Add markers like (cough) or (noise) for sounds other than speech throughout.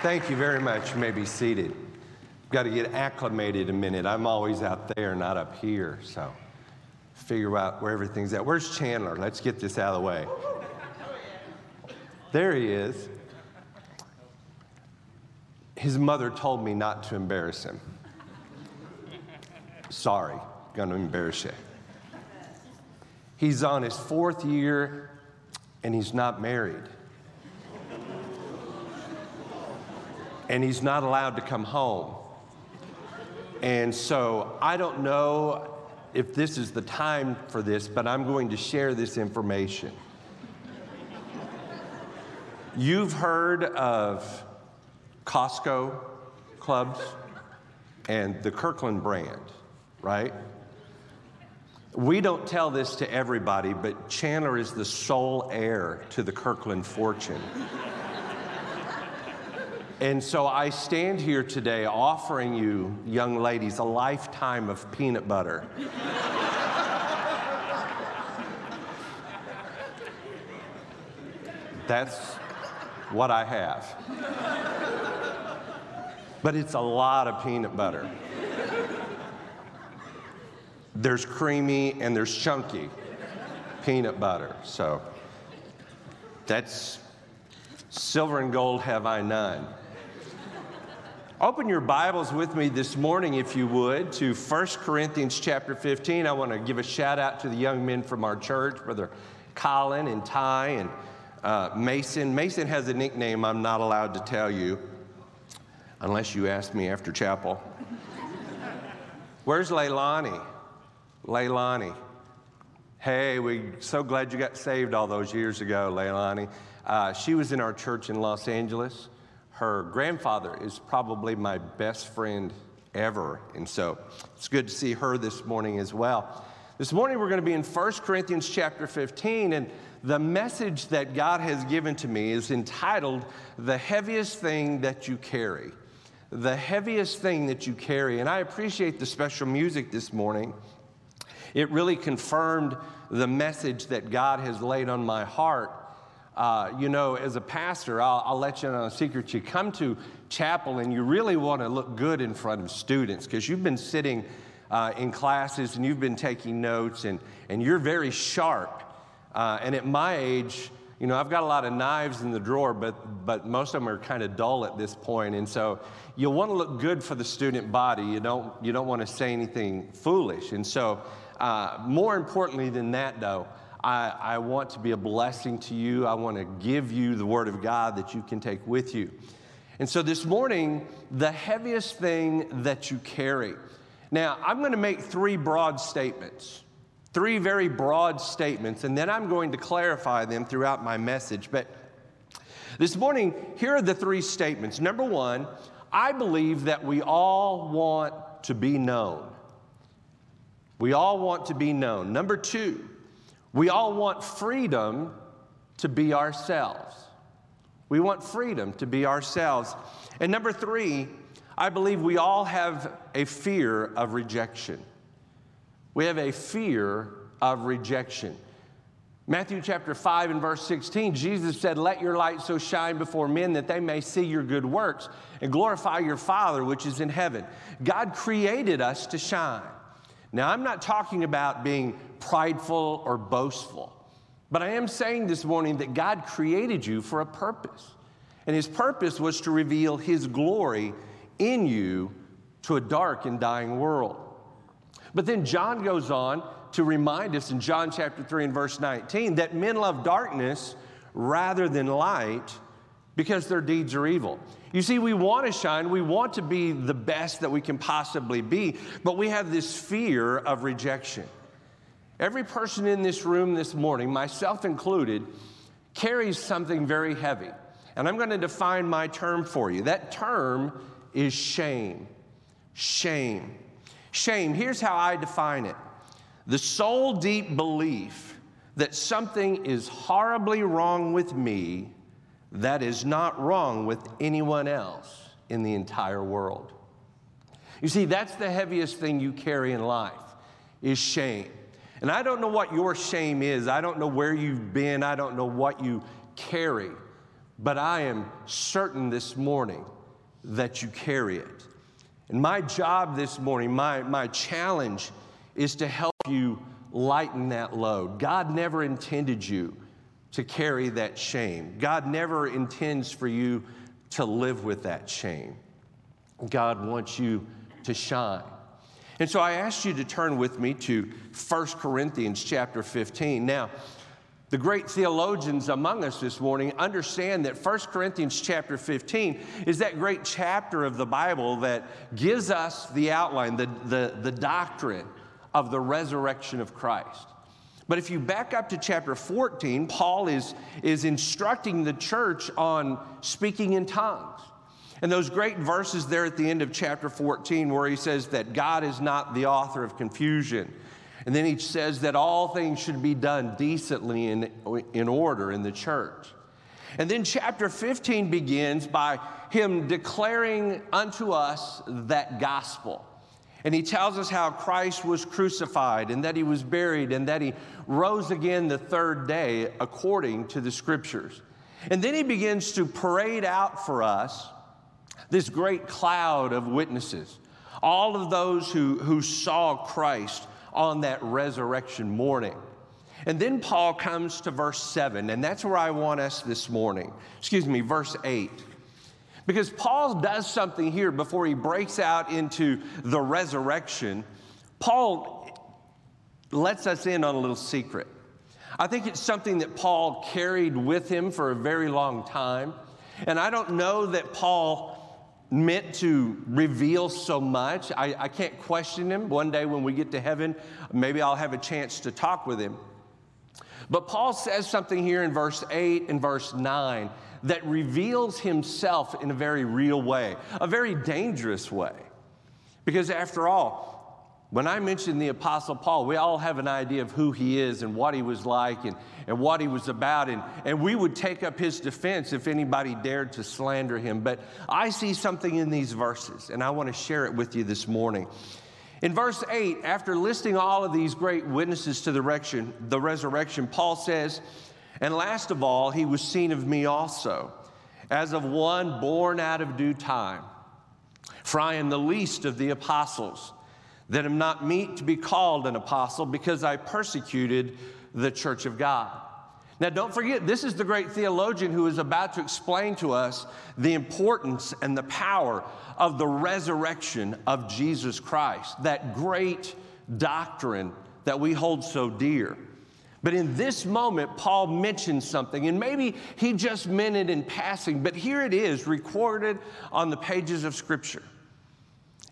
Thank you very much. You may be seated. Got to get acclimated a minute. I'm always out there, not up here, so figure out where everything's at. Where's Chandler? Let's get this out of the way. There he is. His mother told me not to embarrass him. Sorry, gonna embarrass you. He's on his fourth year and he's not married. And he's not allowed to come home. And so I don't know if this is the time for this, but I'm going to share this information. You've heard of Costco clubs and the Kirkland brand, right? We don't tell this to everybody, but Chandler is the sole heir to the Kirkland fortune. And so I stand here today offering you, young ladies, a lifetime of peanut butter. That's what I have. But it's a lot of peanut butter. There's creamy and there's chunky peanut butter. So that's silver and gold have I none. Open your Bibles with me this morning, if you would, to 1 Corinthians chapter 15. I want to give a shout out to the young men from our church, Brother Colin and Ty and uh, Mason. Mason has a nickname I'm not allowed to tell you unless you ask me after chapel. Where's Leilani? Leilani. Hey, we're so glad you got saved all those years ago, Leilani. Uh, she was in our church in Los Angeles. Her grandfather is probably my best friend ever. And so it's good to see her this morning as well. This morning we're going to be in 1 Corinthians chapter 15, and the message that God has given to me is entitled The Heaviest Thing That You Carry. The heaviest thing that you carry. And I appreciate the special music this morning it really confirmed the message that God has laid on my heart. Uh, you know, as a pastor, I'll, I'll, let you know a secret. You come to chapel and you really want to look good in front of students because you've been sitting uh, in classes and you've been taking notes and, and you're very sharp. Uh, and at my age, you know, I've got a lot of knives in the drawer, but, but most of them are kind of dull at this point. And so you'll want to look good for the student body. You don't, you don't want to say anything foolish. And so uh, more importantly than that, though, I, I want to be a blessing to you. I want to give you the Word of God that you can take with you. And so this morning, the heaviest thing that you carry. Now, I'm going to make three broad statements, three very broad statements, and then I'm going to clarify them throughout my message. But this morning, here are the three statements. Number one, I believe that we all want to be known. We all want to be known. Number two, we all want freedom to be ourselves. We want freedom to be ourselves. And number three, I believe we all have a fear of rejection. We have a fear of rejection. Matthew chapter 5 and verse 16, Jesus said, Let your light so shine before men that they may see your good works and glorify your Father which is in heaven. God created us to shine. Now, I'm not talking about being prideful or boastful, but I am saying this morning that God created you for a purpose. And his purpose was to reveal his glory in you to a dark and dying world. But then John goes on to remind us in John chapter 3 and verse 19 that men love darkness rather than light because their deeds are evil. You see, we want to shine, we want to be the best that we can possibly be, but we have this fear of rejection. Every person in this room this morning, myself included, carries something very heavy. And I'm going to define my term for you. That term is shame. Shame. Shame, here's how I define it the soul deep belief that something is horribly wrong with me that is not wrong with anyone else in the entire world. You see, that's the heaviest thing you carry in life is shame. And I don't know what your shame is. I don't know where you've been. I don't know what you carry. but I am certain this morning that you carry it. And my job this morning, my, my challenge is to help you lighten that load. God never intended you to carry that shame. God never intends for you to live with that shame. God wants you to shine. And so I asked you to turn with me to 1 Corinthians chapter 15. Now, the great theologians among us this morning understand that 1 Corinthians chapter 15 is that great chapter of the Bible that gives us the outline, the, the, the doctrine of the resurrection of Christ. But if you back up to chapter 14, Paul is, is instructing the church on speaking in tongues. And those great verses there at the end of chapter 14, where he says that God is not the author of confusion. And then he says that all things should be done decently in, in order in the church. And then chapter 15 begins by him declaring unto us that gospel. And he tells us how Christ was crucified and that he was buried and that he rose again the third day according to the scriptures. And then he begins to parade out for us this great cloud of witnesses, all of those who, who saw Christ on that resurrection morning. And then Paul comes to verse 7, and that's where I want us this morning. Excuse me, verse 8. Because Paul does something here before he breaks out into the resurrection. Paul lets us in on a little secret. I think it's something that Paul carried with him for a very long time. And I don't know that Paul meant to reveal so much. I, I can't question him. One day when we get to heaven, maybe I'll have a chance to talk with him. But Paul says something here in verse 8 and verse 9 that reveals himself in a very real way, a very dangerous way. Because after all, when I mention the Apostle Paul, we all have an idea of who he is and what he was like and, and what he was about. And, and we would take up his defense if anybody dared to slander him. But I see something in these verses, and I want to share it with you this morning. In verse 8, after listing all of these great witnesses to the resurrection, the resurrection, Paul says, And last of all, he was seen of me also, as of one born out of due time. For I am the least of the apostles that am not meet to be called an apostle because I persecuted the church of God. Now, don't forget, this is the great theologian who is about to explain to us the importance and the power of the resurrection of Jesus Christ, that great doctrine that we hold so dear. But in this moment, Paul mentions something, and maybe he just meant it in passing, but here it is recorded on the pages of Scripture.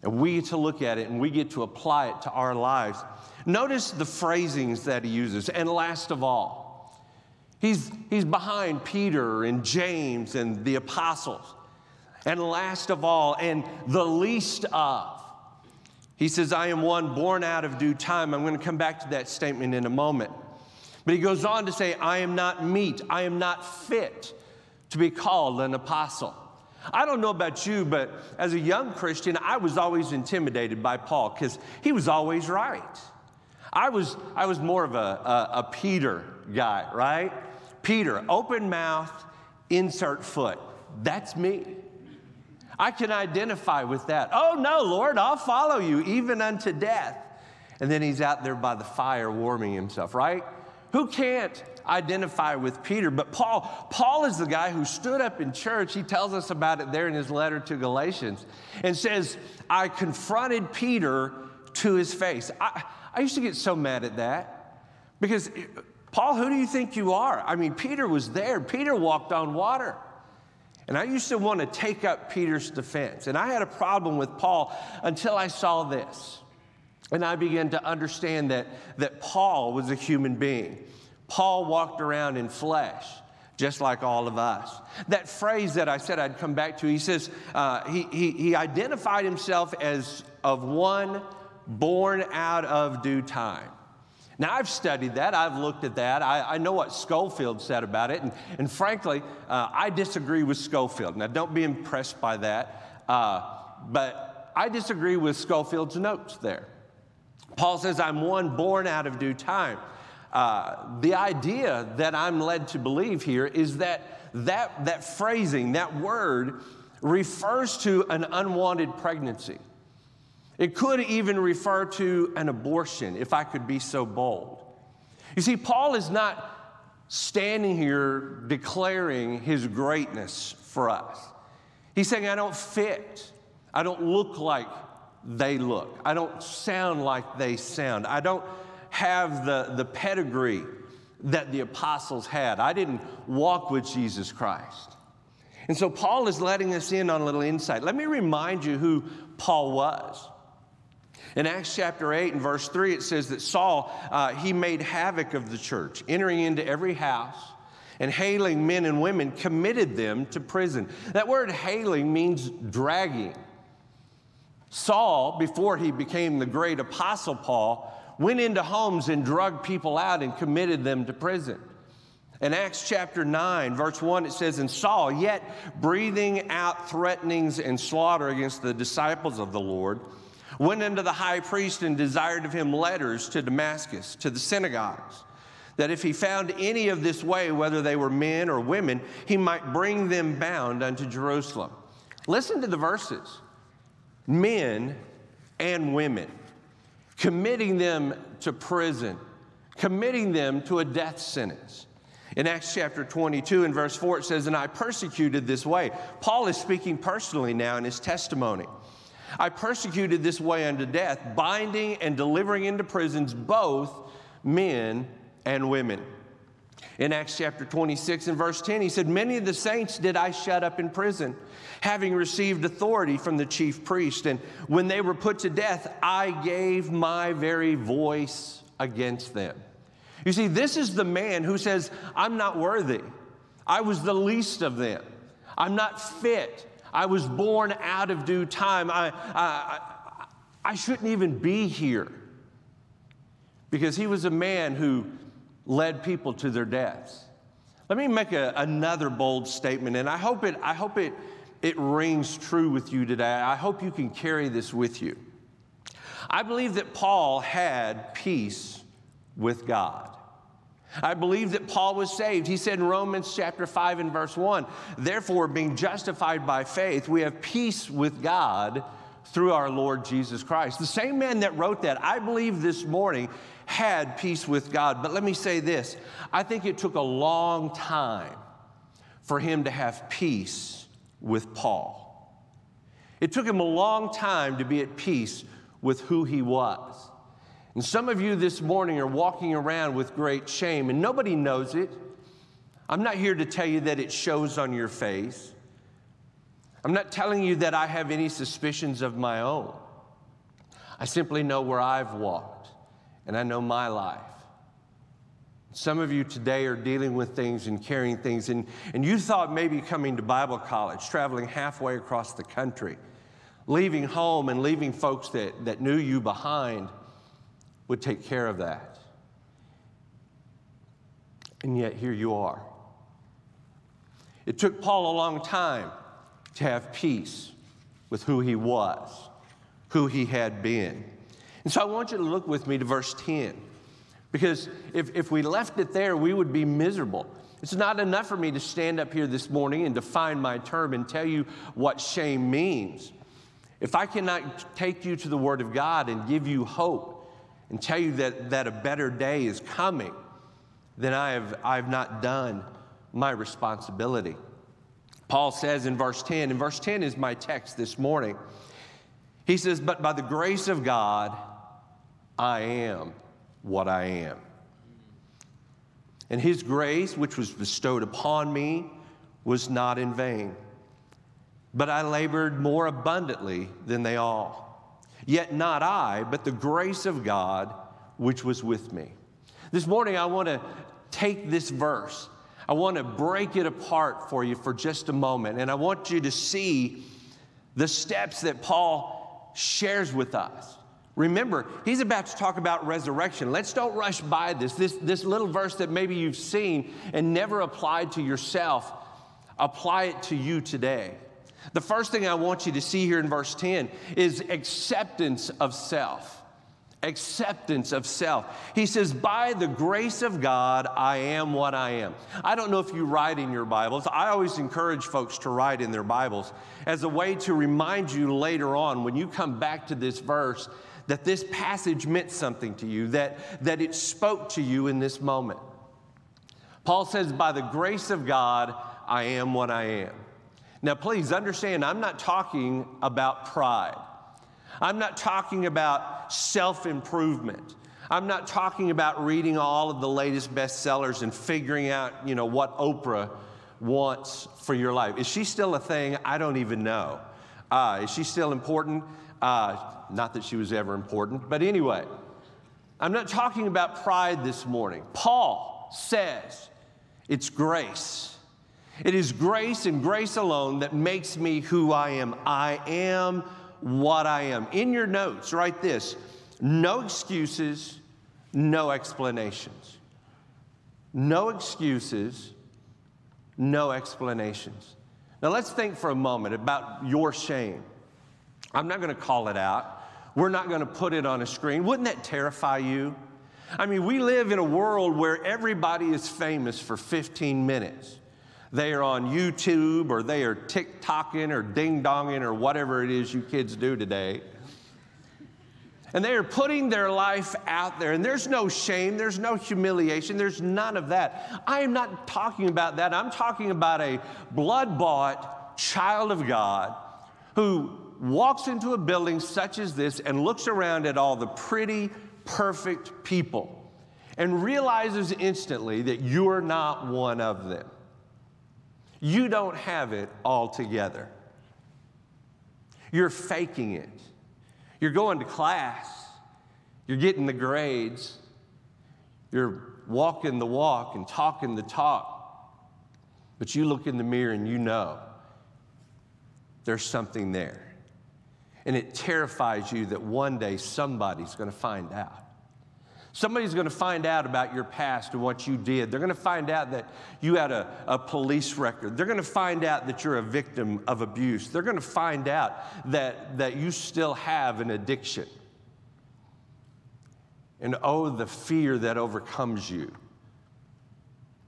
And we get to look at it and we get to apply it to our lives. Notice the phrasings that he uses. And last of all, he's, he's behind Peter and James and the apostles. And last of all, and the least of. He says, I am one born out of due time. I'm going to come back to that statement in a moment. But he goes on to say, I am not meet, I am not fit to be called an apostle. I don't know about you, but as a young Christian, I was always intimidated by Paul because he was always right. I was, I was more of a, a, a Peter guy, right? Peter, open mouth, insert foot. That's me. I can identify with that. Oh, no, Lord, I'll follow you even unto death. And then he's out there by the fire warming himself, right? Who can't identify with Peter? But Paul, Paul is the guy who stood up in church. He tells us about it there in his letter to Galatians and says, I confronted Peter to his face. I, I used to get so mad at that because, eh, Paul, who do you think you are? I mean, Peter was there, Peter walked on water. And I used to want to take up Peter's defense. And I had a problem with Paul until I saw this. And I began to understand that, that Paul was a human being. Paul walked around in flesh, just like all of us. That phrase that I said I'd come back to, he says, uh, he, he, he identified himself as of one born out of due time. Now, I've studied that, I've looked at that, I, I know what Scofield said about it, and, and frankly, uh, I disagree with Scofield. Now, don't be impressed by that, uh, but I disagree with Scofield's notes there. Paul says, I'm one born out of due time. uh, the idea that I'm led to believe here is that that, that phrasing, that word, refers to an unwanted pregnancy. It could even refer to an abortion, if I could be so bold. You see, Paul is not standing here declaring his greatness for us. He's saying, I don't fit. I don't look like they look. I don't sound like they sound. I don't have the, the pedigree that the apostles had. I didn't walk with Jesus Christ. And so Paul is letting us in on a little insight. Let me remind you who Paul was. In Acts chapter 8 and verse 3, it says that Saul, uh, he made havoc of the church, entering into every house and hailing men and women, committed them to prison. That word hailing means dragging. Saul, before he became the great apostle Paul, went into homes and drugged people out and committed them to prison. In Acts chapter 9, verse 1, it says, And Saul, yet breathing out threatenings and slaughter against the disciples of the Lord, went unto the high priest and desired of him letters to Damascus, to the synagogues, that if he found any of this way, whether they were men or women, he might bring them bound unto Jerusalem. Listen to the verses men and women committing them to prison, committing them to a death sentence. In Acts chapter 22 and verse 4, it says, And I persecuted this way. Paul is speaking personally now in his testimony. I persecuted this way unto death, binding and delivering into prisons both men and women. In Acts chapter 26 and verse 10, he said, Many of the saints did I shut up in prison, having received authority from the chief priest. And when they were put to death, I gave my very voice against them. You see, this is the man who says, I'm not worthy. I was the least of them. I'm not fit. I was born out of due time. I, I, I shouldn't even be here. Because he was a man who led people to their deaths. Let me make a, another bold statement, and I hope, it, I hope it, it rings true with you today. I hope you can carry this with you. I believe that Paul had peace with God. I believe that Paul was saved. He said in Romans chapter 5 and verse 1, therefore, being justified by faith, we have peace with God through our Lord Jesus Christ. The same man that wrote that, I believe this morning, had peace with God. But let me say this I think it took a long time for him to have peace with Paul. It took him a long time to be at peace with who he was. And some of you this morning are walking around with great shame, and nobody knows it. I'm not here to tell you that it shows on your face. I'm not telling you that I have any suspicions of my own. I simply know where I've walked, and I know my life. Some of you today are dealing with things and carrying things, and, and you thought maybe coming to Bible college, traveling halfway across the country, leaving home and leaving folks that, that knew you behind would take care of that. And yet, here you are. It took Paul a long time to have peace with who he was, who he had been. And so I want you to look with me to verse 10, because if, if we left it there, we would be miserable. It's not enough for me to stand up here this morning and define my term and tell you what shame means. If I cannot take you to the Word of God and give you hope, and tell you that, that a better day is coming, then I have, I have not done my responsibility. Paul says in verse 10, and verse 10 is my text this morning. He says, But by the grace of God, I am what I am. And his grace, which was bestowed upon me, was not in vain. But I labored more abundantly than they all. Yet not I, but the grace of God which was with me. This morning, I want to take this verse, I want to break it apart for you for just a moment, and I want you to see the steps that Paul shares with us. Remember, he's about to talk about resurrection. Let's don't rush by this. This, this little verse that maybe you've seen and never applied to yourself, apply it to you today. The first thing I want you to see here in verse 10 is acceptance of self. Acceptance of self. He says, By the grace of God, I am what I am. I don't know if you write in your Bibles. I always encourage folks to write in their Bibles as a way to remind you later on when you come back to this verse that this passage meant something to you, that, that it spoke to you in this moment. Paul says, By the grace of God, I am what I am. Now, please understand, I'm not talking about pride. I'm not talking about self improvement. I'm not talking about reading all of the latest bestsellers and figuring out, you know, what Oprah wants for your life. Is she still a thing? I don't even know. Uh, is she still important? Uh, not that she was ever important, but anyway, I'm not talking about pride this morning. Paul says it's grace. It is grace and grace alone that makes me who I am. I am what I am. In your notes, write this no excuses, no explanations. No excuses, no explanations. Now let's think for a moment about your shame. I'm not going to call it out. We're not going to put it on a screen. Wouldn't that terrify you? I mean, we live in a world where everybody is famous for 15 minutes. They are on YouTube or they are TikToking or ding donging or whatever it is you kids do today. And they are putting their life out there, and there's no shame, there's no humiliation, there's none of that. I am not talking about that. I'm talking about a blood bought child of God who walks into a building such as this and looks around at all the pretty, perfect people and realizes instantly that you're not one of them. You don't have it all together. You're faking it. You're going to class. You're getting the grades. You're walking the walk and talking the talk. But you look in the mirror and you know there's something there. And it terrifies you that one day somebody's going to find out. Somebody's going to find out about your past and what you did. They're going to find out that you had a, a police record. They're going to find out that you're a victim of abuse. They're going to find out that, that you still have an addiction. And oh, the fear that overcomes you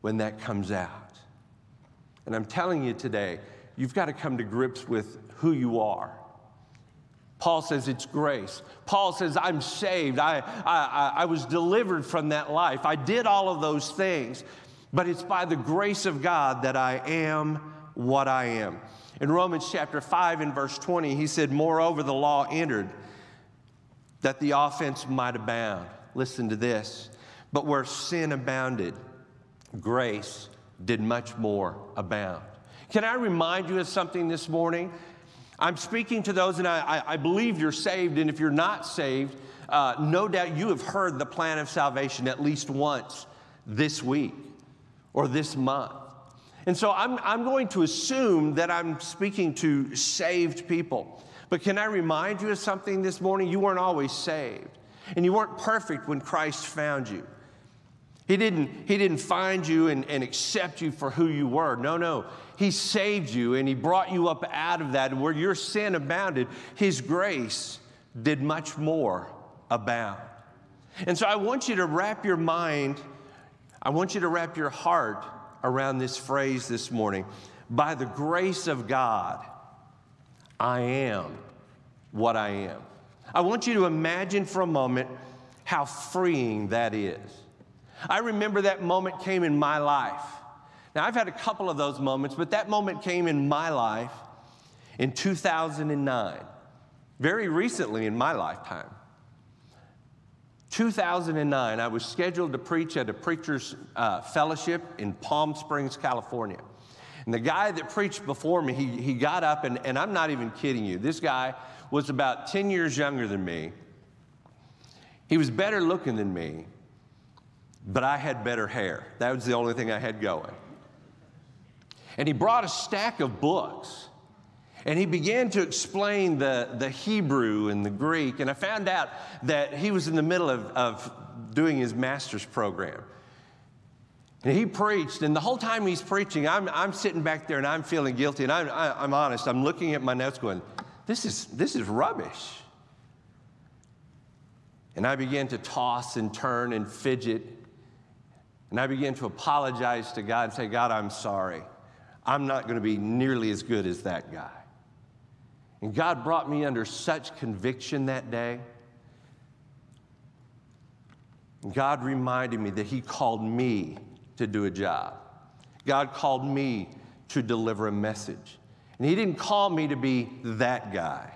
when that comes out. And I'm telling you today, you've got to come to grips with who you are. Paul says it's grace. Paul says, I'm saved. I, I, I was delivered from that life. I did all of those things, but it's by the grace of God that I am what I am. In Romans chapter 5 and verse 20, he said, Moreover, the law entered that the offense might abound. Listen to this. But where sin abounded, grace did much more abound. Can I remind you of something this morning? I'm speaking to those, and I, I, believe you're saved. And if you're not saved, uh, no doubt you have heard the plan of salvation at least once this week or this month. And so I'm, I'm going to assume that I'm speaking to saved people. But can I remind you of something this morning? You weren't always saved, and you weren't perfect when Christ found you. He didn't, he didn't find you and, and accept you for who you were. No, no. He saved you and He brought you up out of that. Where your sin abounded, His grace did much more abound. And so I want you to wrap your mind, I want you to wrap your heart around this phrase this morning. By the grace of God, I am what I am. I want you to imagine for a moment how freeing that is. I remember that moment came in my life. Now, I've had a couple of those moments, but that moment came in my life in 2009, very recently in my lifetime. 2009, I was scheduled to preach at a preacher's uh, fellowship in Palm Springs, California. And the guy that preached before me, he, he got up, and, and I'm not even kidding you. This guy was about 10 years younger than me. He was better looking than me but I had better hair. That was the only thing I had going. And he brought a stack of books. And he began to explain the, the Hebrew and the Greek. And I found out that he was in the middle of, of doing his master's program. And he preached, and the whole time he's preaching, I'm, I'm sitting back there and I'm feeling guilty. And I'm, I, am i am honest, I'm looking at my notes going, this is, this is rubbish. And I began to toss and turn and fidget. And I began to apologize to God and say, God, I'm sorry. I'm not going to be nearly as good as that guy. And God brought me under such conviction that day. God reminded me that He called me to do a job. God called me to deliver a message. And He didn't call me to be that guy,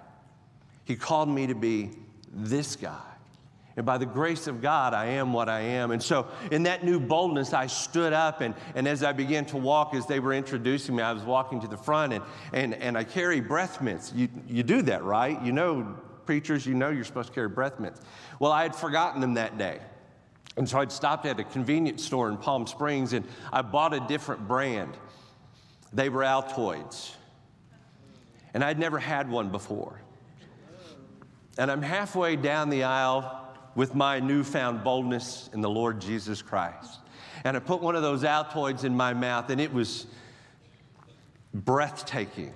He called me to be this guy. And by the grace of God, I am what I am. And so, in that new boldness, I stood up. And, and as I began to walk, as they were introducing me, I was walking to the front and, and, and I carry breath mints. You, you do that, right? You know, preachers, you know you're supposed to carry breath mints. Well, I had forgotten them that day. And so I'd stopped at a convenience store in Palm Springs and I bought a different brand. They were Altoids. And I'd never had one before. And I'm halfway down the aisle with my newfound boldness in the Lord Jesus Christ. And I put one of those Altoids in my mouth, and it was breathtaking.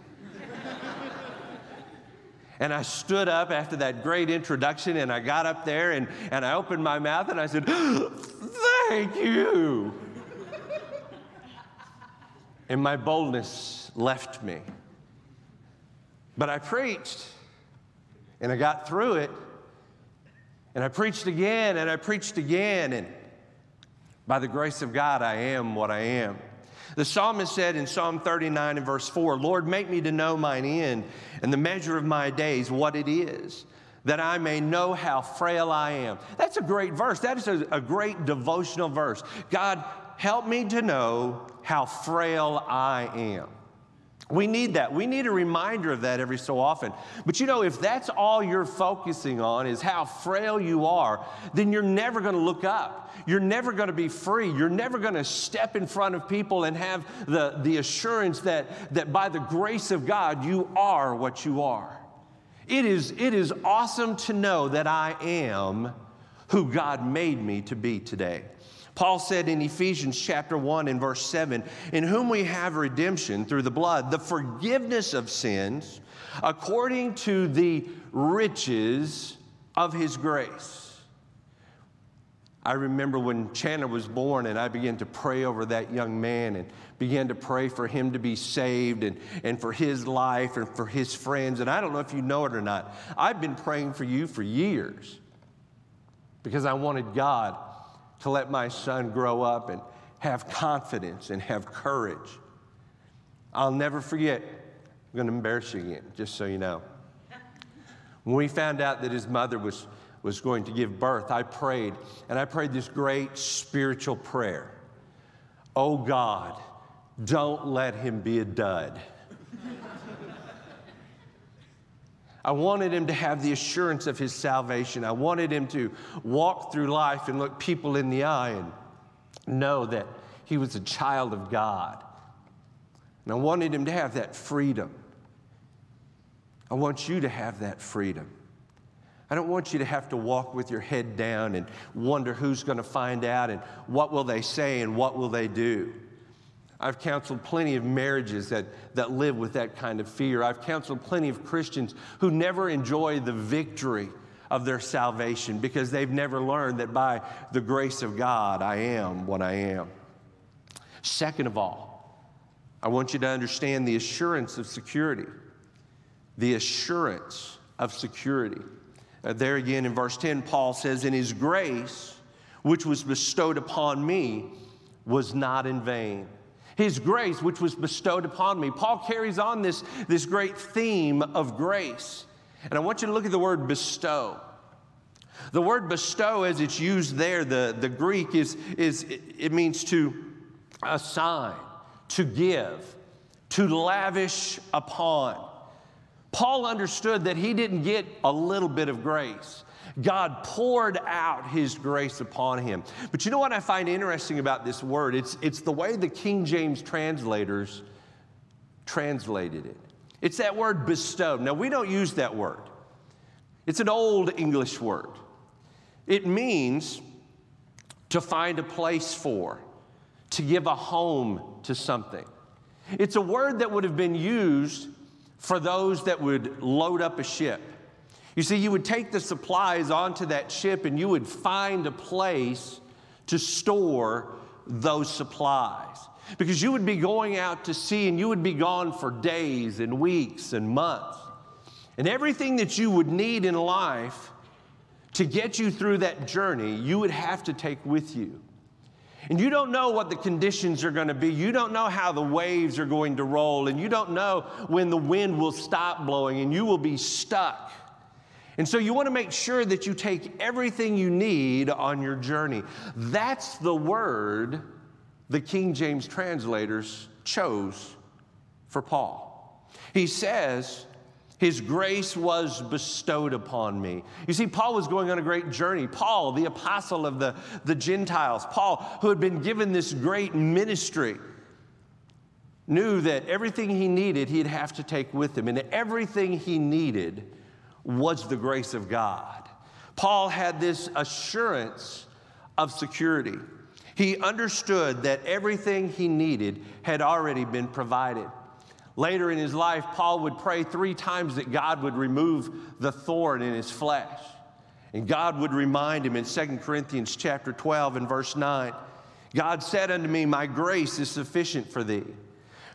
(laughs) and I stood up after that great introduction, and I got up there and, and I opened my mouth and I said, (gasps) Thank you. and my boldness left me. But I preached, and I got through it. And I preached again and I preached again. And by the grace of God, I am what I am. The psalmist said in Psalm 39 and verse 4 Lord, make me to know mine end and the measure of my days, what it is, that I may know how frail I am. That's a great verse. That is a, a great devotional verse. God, help me to know how frail I am. We need that. We need a reminder of that every so often. But you know, if that's all you're focusing on is how frail you are, then you're never going to look up. You're never going to be free. You're never going to step in front of people and have the, the assurance that, that by the grace of God, you are what you are. It is, it is awesome to know that I am who God made me to be today. Paul said in Ephesians chapter 1 and verse 7, in whom we have redemption through the blood, the forgiveness of sins, according to the riches of his grace. I remember when Chandler was born, and I began to pray over that young man and began to pray for him to be saved and, and for his life and for his friends. And I don't know if you know it or not, I've been praying for you for years because I wanted God to let my son grow up and have confidence and have courage. I'll never forget, I'm going to embarrass you again, just so you know. When we found out that his mother was, was going to give birth, I prayed, and I prayed this great spiritual prayer Oh God, don't let him be a dud. I wanted him to have the assurance of his salvation. I wanted him to walk through life and look people in the eye and know that he was a child of God. And I wanted him to have that freedom. I want you to have that freedom. I don't want you to have to walk with your head down and wonder who's going to find out and what will they say and what will they do. I've counseled plenty of marriages that, that live with that kind of fear. I've counseled plenty of Christians who never enjoy the victory of their salvation because they've never learned that by the grace of God, I am what I am. Second of all, I want you to understand the assurance of security. The assurance of security. Uh, there again in verse 10, Paul says, In his grace, which was bestowed upon me, was not in vain. His grace, which was bestowed upon me. Paul carries on this, this great theme of grace. And I want you to look at the word bestow. The word bestow, as it's used there, the, the Greek is, is it means to assign, to give, to lavish upon. Paul understood that he didn't get a little bit of grace. God poured out his grace upon him. But you know what I find interesting about this word? It's, it's the way the King James translators translated it. It's that word bestowed. Now, we don't use that word, it's an old English word. It means to find a place for, to give a home to something. It's a word that would have been used for those that would load up a ship You see, you would take the supplies onto that ship and you would find a place to store those supplies. Because you would be going out to sea and you would be gone for days and weeks and months. And everything that you would need in life to get you through that journey, you would have to take with you. And you don't know what the conditions are going to be. You don't know how the waves are going to roll. And you don't know when the wind will stop blowing and you will be stuck. And so you want to make sure that you take everything you need on your journey. That's the word the King James translators chose for Paul. He says, his grace was bestowed upon me. You see, Paul was going on a great journey. Paul, the apostle of the, the Gentiles, Paul, who had been given this great ministry, knew that everything he needed, he'd have to take with him. And everything he needed was the grace of God. Paul had this assurance of security. He understood that everything he needed had already been provided. Later in his life, Paul would pray three times that God would remove the thorn in his flesh. And God would remind him in 2 Corinthians chapter 12 and verse 9, God said unto me, My grace is sufficient for thee,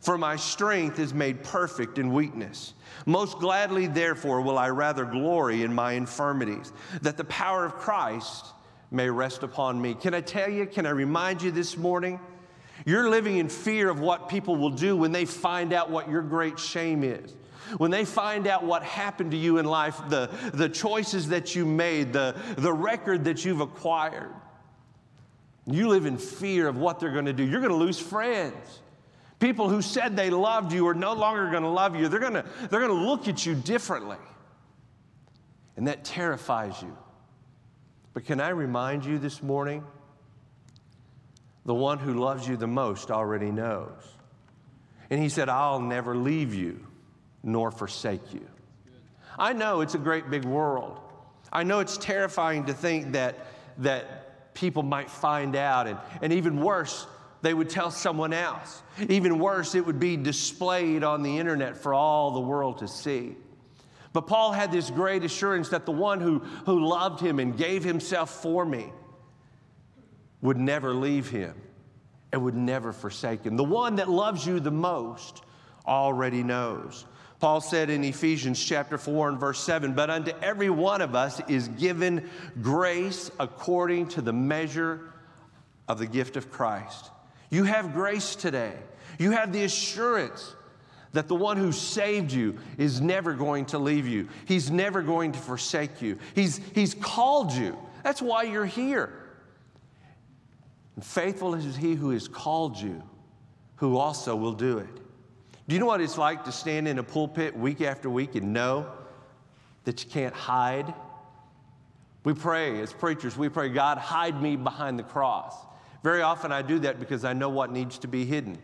for my strength is made perfect in weakness. Most gladly, therefore, will I rather glory in my infirmities, that the power of Christ may rest upon me. Can I tell you, can I remind you this morning? You're living in fear of what people will do when they find out what your great shame is. When they find out what happened to you in life, the, the choices that you made, the, the record that you've acquired. You live in fear of what they're going to do. You're going to lose friends. People who said they loved you are no longer going to love you. They're going to, they're going to look at you differently. And that terrifies you. But can I remind you this morning? The one who loves you the most already knows. And he said, I'll never leave you nor forsake you. I know it's a great big world. I know it's terrifying to think that, that people might find out, and, and even worse, they would tell someone else. Even worse, it would be displayed on the internet for all the world to see. But Paul had this great assurance that the one who, who loved him and gave himself for me would never leave him and would never forsake him. The one that loves you the most already knows. Paul said in Ephesians chapter 4 and verse 7, but unto every one of us is given grace according to the measure of the gift of Christ. You have grace today. You have the assurance that the one who saved you is never going to leave you. He's never going to forsake you. He's, he's called you. That's why you're here. And faithful is he who has called you, who also will do it. Do you know what it's like to stand in a pulpit week after week and know that you can't hide? We pray as preachers, we pray, God, hide me behind the cross. Very often I do that because I know what needs to be hidden.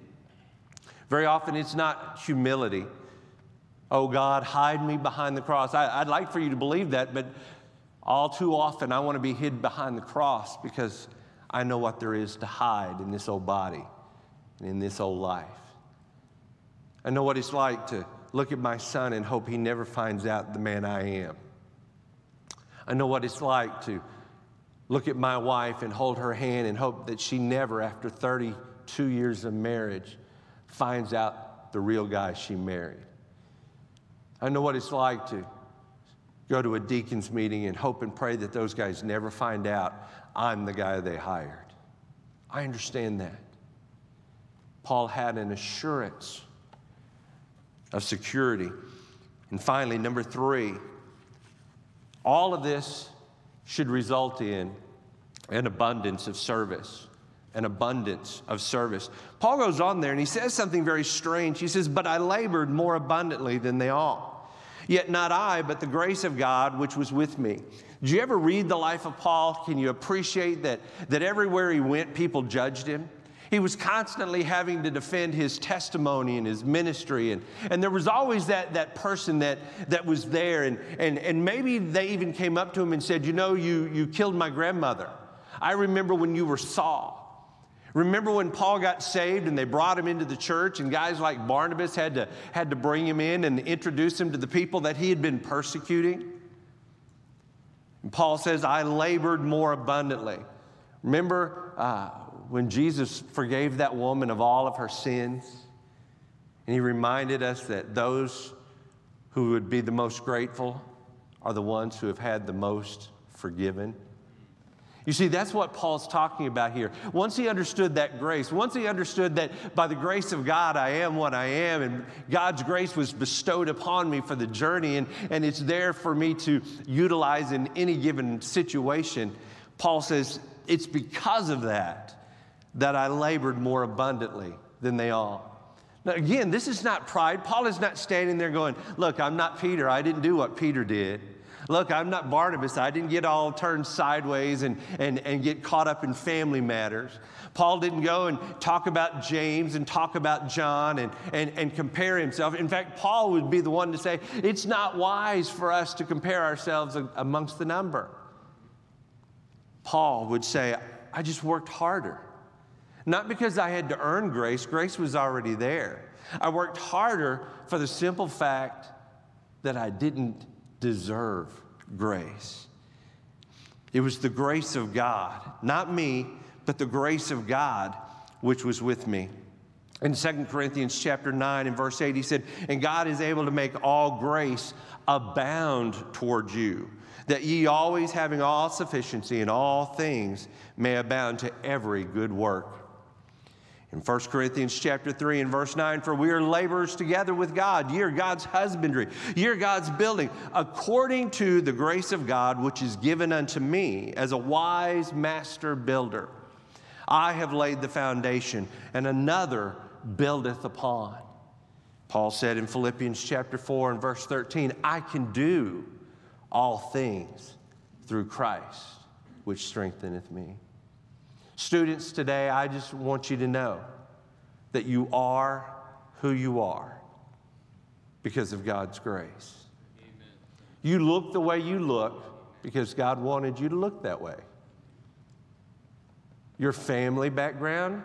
Very often it's not humility. Oh God, hide me behind the cross. I, would like for you to believe that, but all too often I want to be hid behind the cross because I know what there is to hide in this old body and in this old life. I know what it's like to look at my son and hope he never finds out the man I am. I know what it's like to look at my wife and hold her hand and hope that she never, after 32 years of marriage, finds out the real guy she married. I know what it's like to go to a deacon's meeting and hope and pray that those guys never find out I'm the guy they hired. I understand that. Paul had an assurance of security. And finally, number three, all of this should result in an abundance of service. An abundance of service. Paul goes on there and he says something very strange. He says, But I labored more abundantly than they all. Yet not I, but the grace of God which was with me. Did you ever read the life of Paul? Can you appreciate that, that everywhere he went, people judged him? He was constantly having to defend his testimony and his ministry. And, and there was always that, that person that, that was there. And, and, and maybe they even came up to him and said, You know, you, you killed my grandmother. I remember when you were Saul. Remember when Paul got saved and they brought him into the church, and guys like Barnabas had to, had to bring him in and introduce him to the people that he had been persecuting? And Paul says, I labored more abundantly. Remember uh, when Jesus forgave that woman of all of her sins? And he reminded us that those who would be the most grateful are the ones who have had the most forgiven. You see, that's what Paul's talking about here. Once he understood that grace, once he understood that by the grace of God I am what I am, and God's grace was bestowed upon me for the journey, and, and it's there for me to utilize in any given situation, Paul says, It's because of that that I labored more abundantly than they all. Now, again, this is not pride. Paul is not standing there going, Look, I'm not Peter. I didn't do what Peter did. Look, I'm not Barnabas. I didn't get all turned sideways and, and, and get caught up in family matters. Paul didn't go and talk about James and talk about John and, and, and compare himself. In fact, Paul would be the one to say, it's not wise for us to compare ourselves amongst the number. Paul would say, I just worked harder. Not because I had to earn grace, grace was already there. I worked harder for the simple fact that I didn't deserve grace. It was the grace of God, not me, but the grace of God which was with me. In 2 Corinthians chapter 9 and verse 8, he said, And God is able to make all grace abound toward you, that ye always having all sufficiency in all things may abound to every good work. In 1 Corinthians chapter 3 and verse 9, for we are laborers together with God. Ye are God's husbandry. Ye are God's building, according to the grace of God which is given unto me as a wise master builder. I have laid the foundation, and another buildeth upon. Paul said in Philippians chapter 4 and verse 13, I can do all things through Christ, which strengtheneth me. Students, today, I just want you to know that you are who you are because of God's grace. Amen. You look the way you look because God wanted you to look that way. Your family background,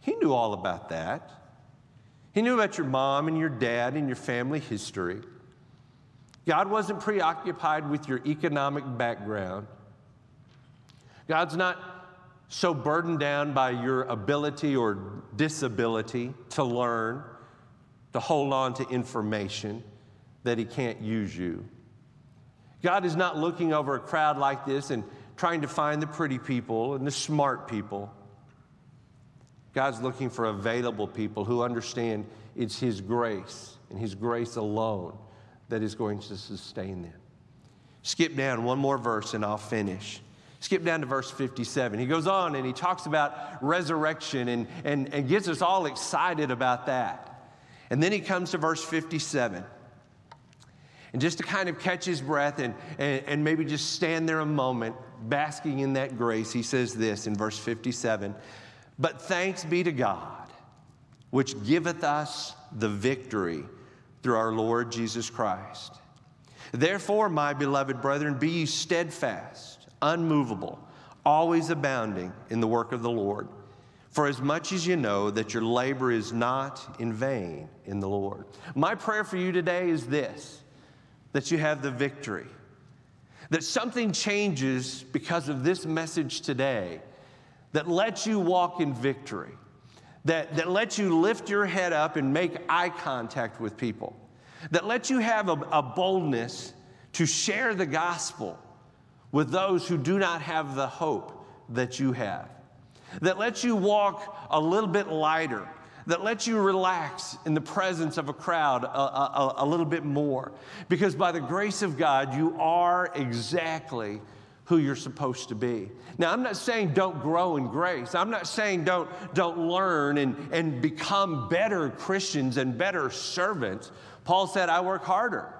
He knew all about that. He knew about your mom and your dad and your family history. God wasn't preoccupied with your economic background. God's not so burdened down by your ability or disability to learn, to hold on to information, that He can't use you. God is not looking over a crowd like this and trying to find the pretty people and the smart people. God's looking for available people who understand it's His grace and His grace alone that is going to sustain them. Skip down one more verse and I'll finish. Skip down to verse 57. He goes on and he talks about resurrection and, and, and gets us all excited about that. And then he comes to verse 57. And just to kind of catch his breath and, and, and maybe just stand there a moment, basking in that grace, he says this in verse 57 But thanks be to God, which giveth us the victory through our Lord Jesus Christ. Therefore, my beloved brethren, be ye steadfast unmovable, always abounding in the work of the Lord. For as much as you know that your labor is not in vain in the Lord. My prayer for you today is this that you have the victory, that something changes because of this message today that lets you walk in victory, that, that lets you lift your head up and make eye contact with people, that lets you have a, a boldness to share the gospel with those who do not have the hope that you have, that lets you walk a little bit lighter, that lets you relax in the presence of a crowd a, a, a, little bit more. Because by the grace of God, you are exactly who you're supposed to be. Now, I'm not saying don't grow in grace. I'm not saying don't, don't learn and, and become better Christians and better servants. Paul said, I work harder.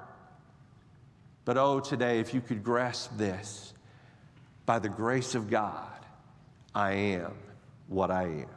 But oh, today, if you could grasp this by the grace of God, I am what I am.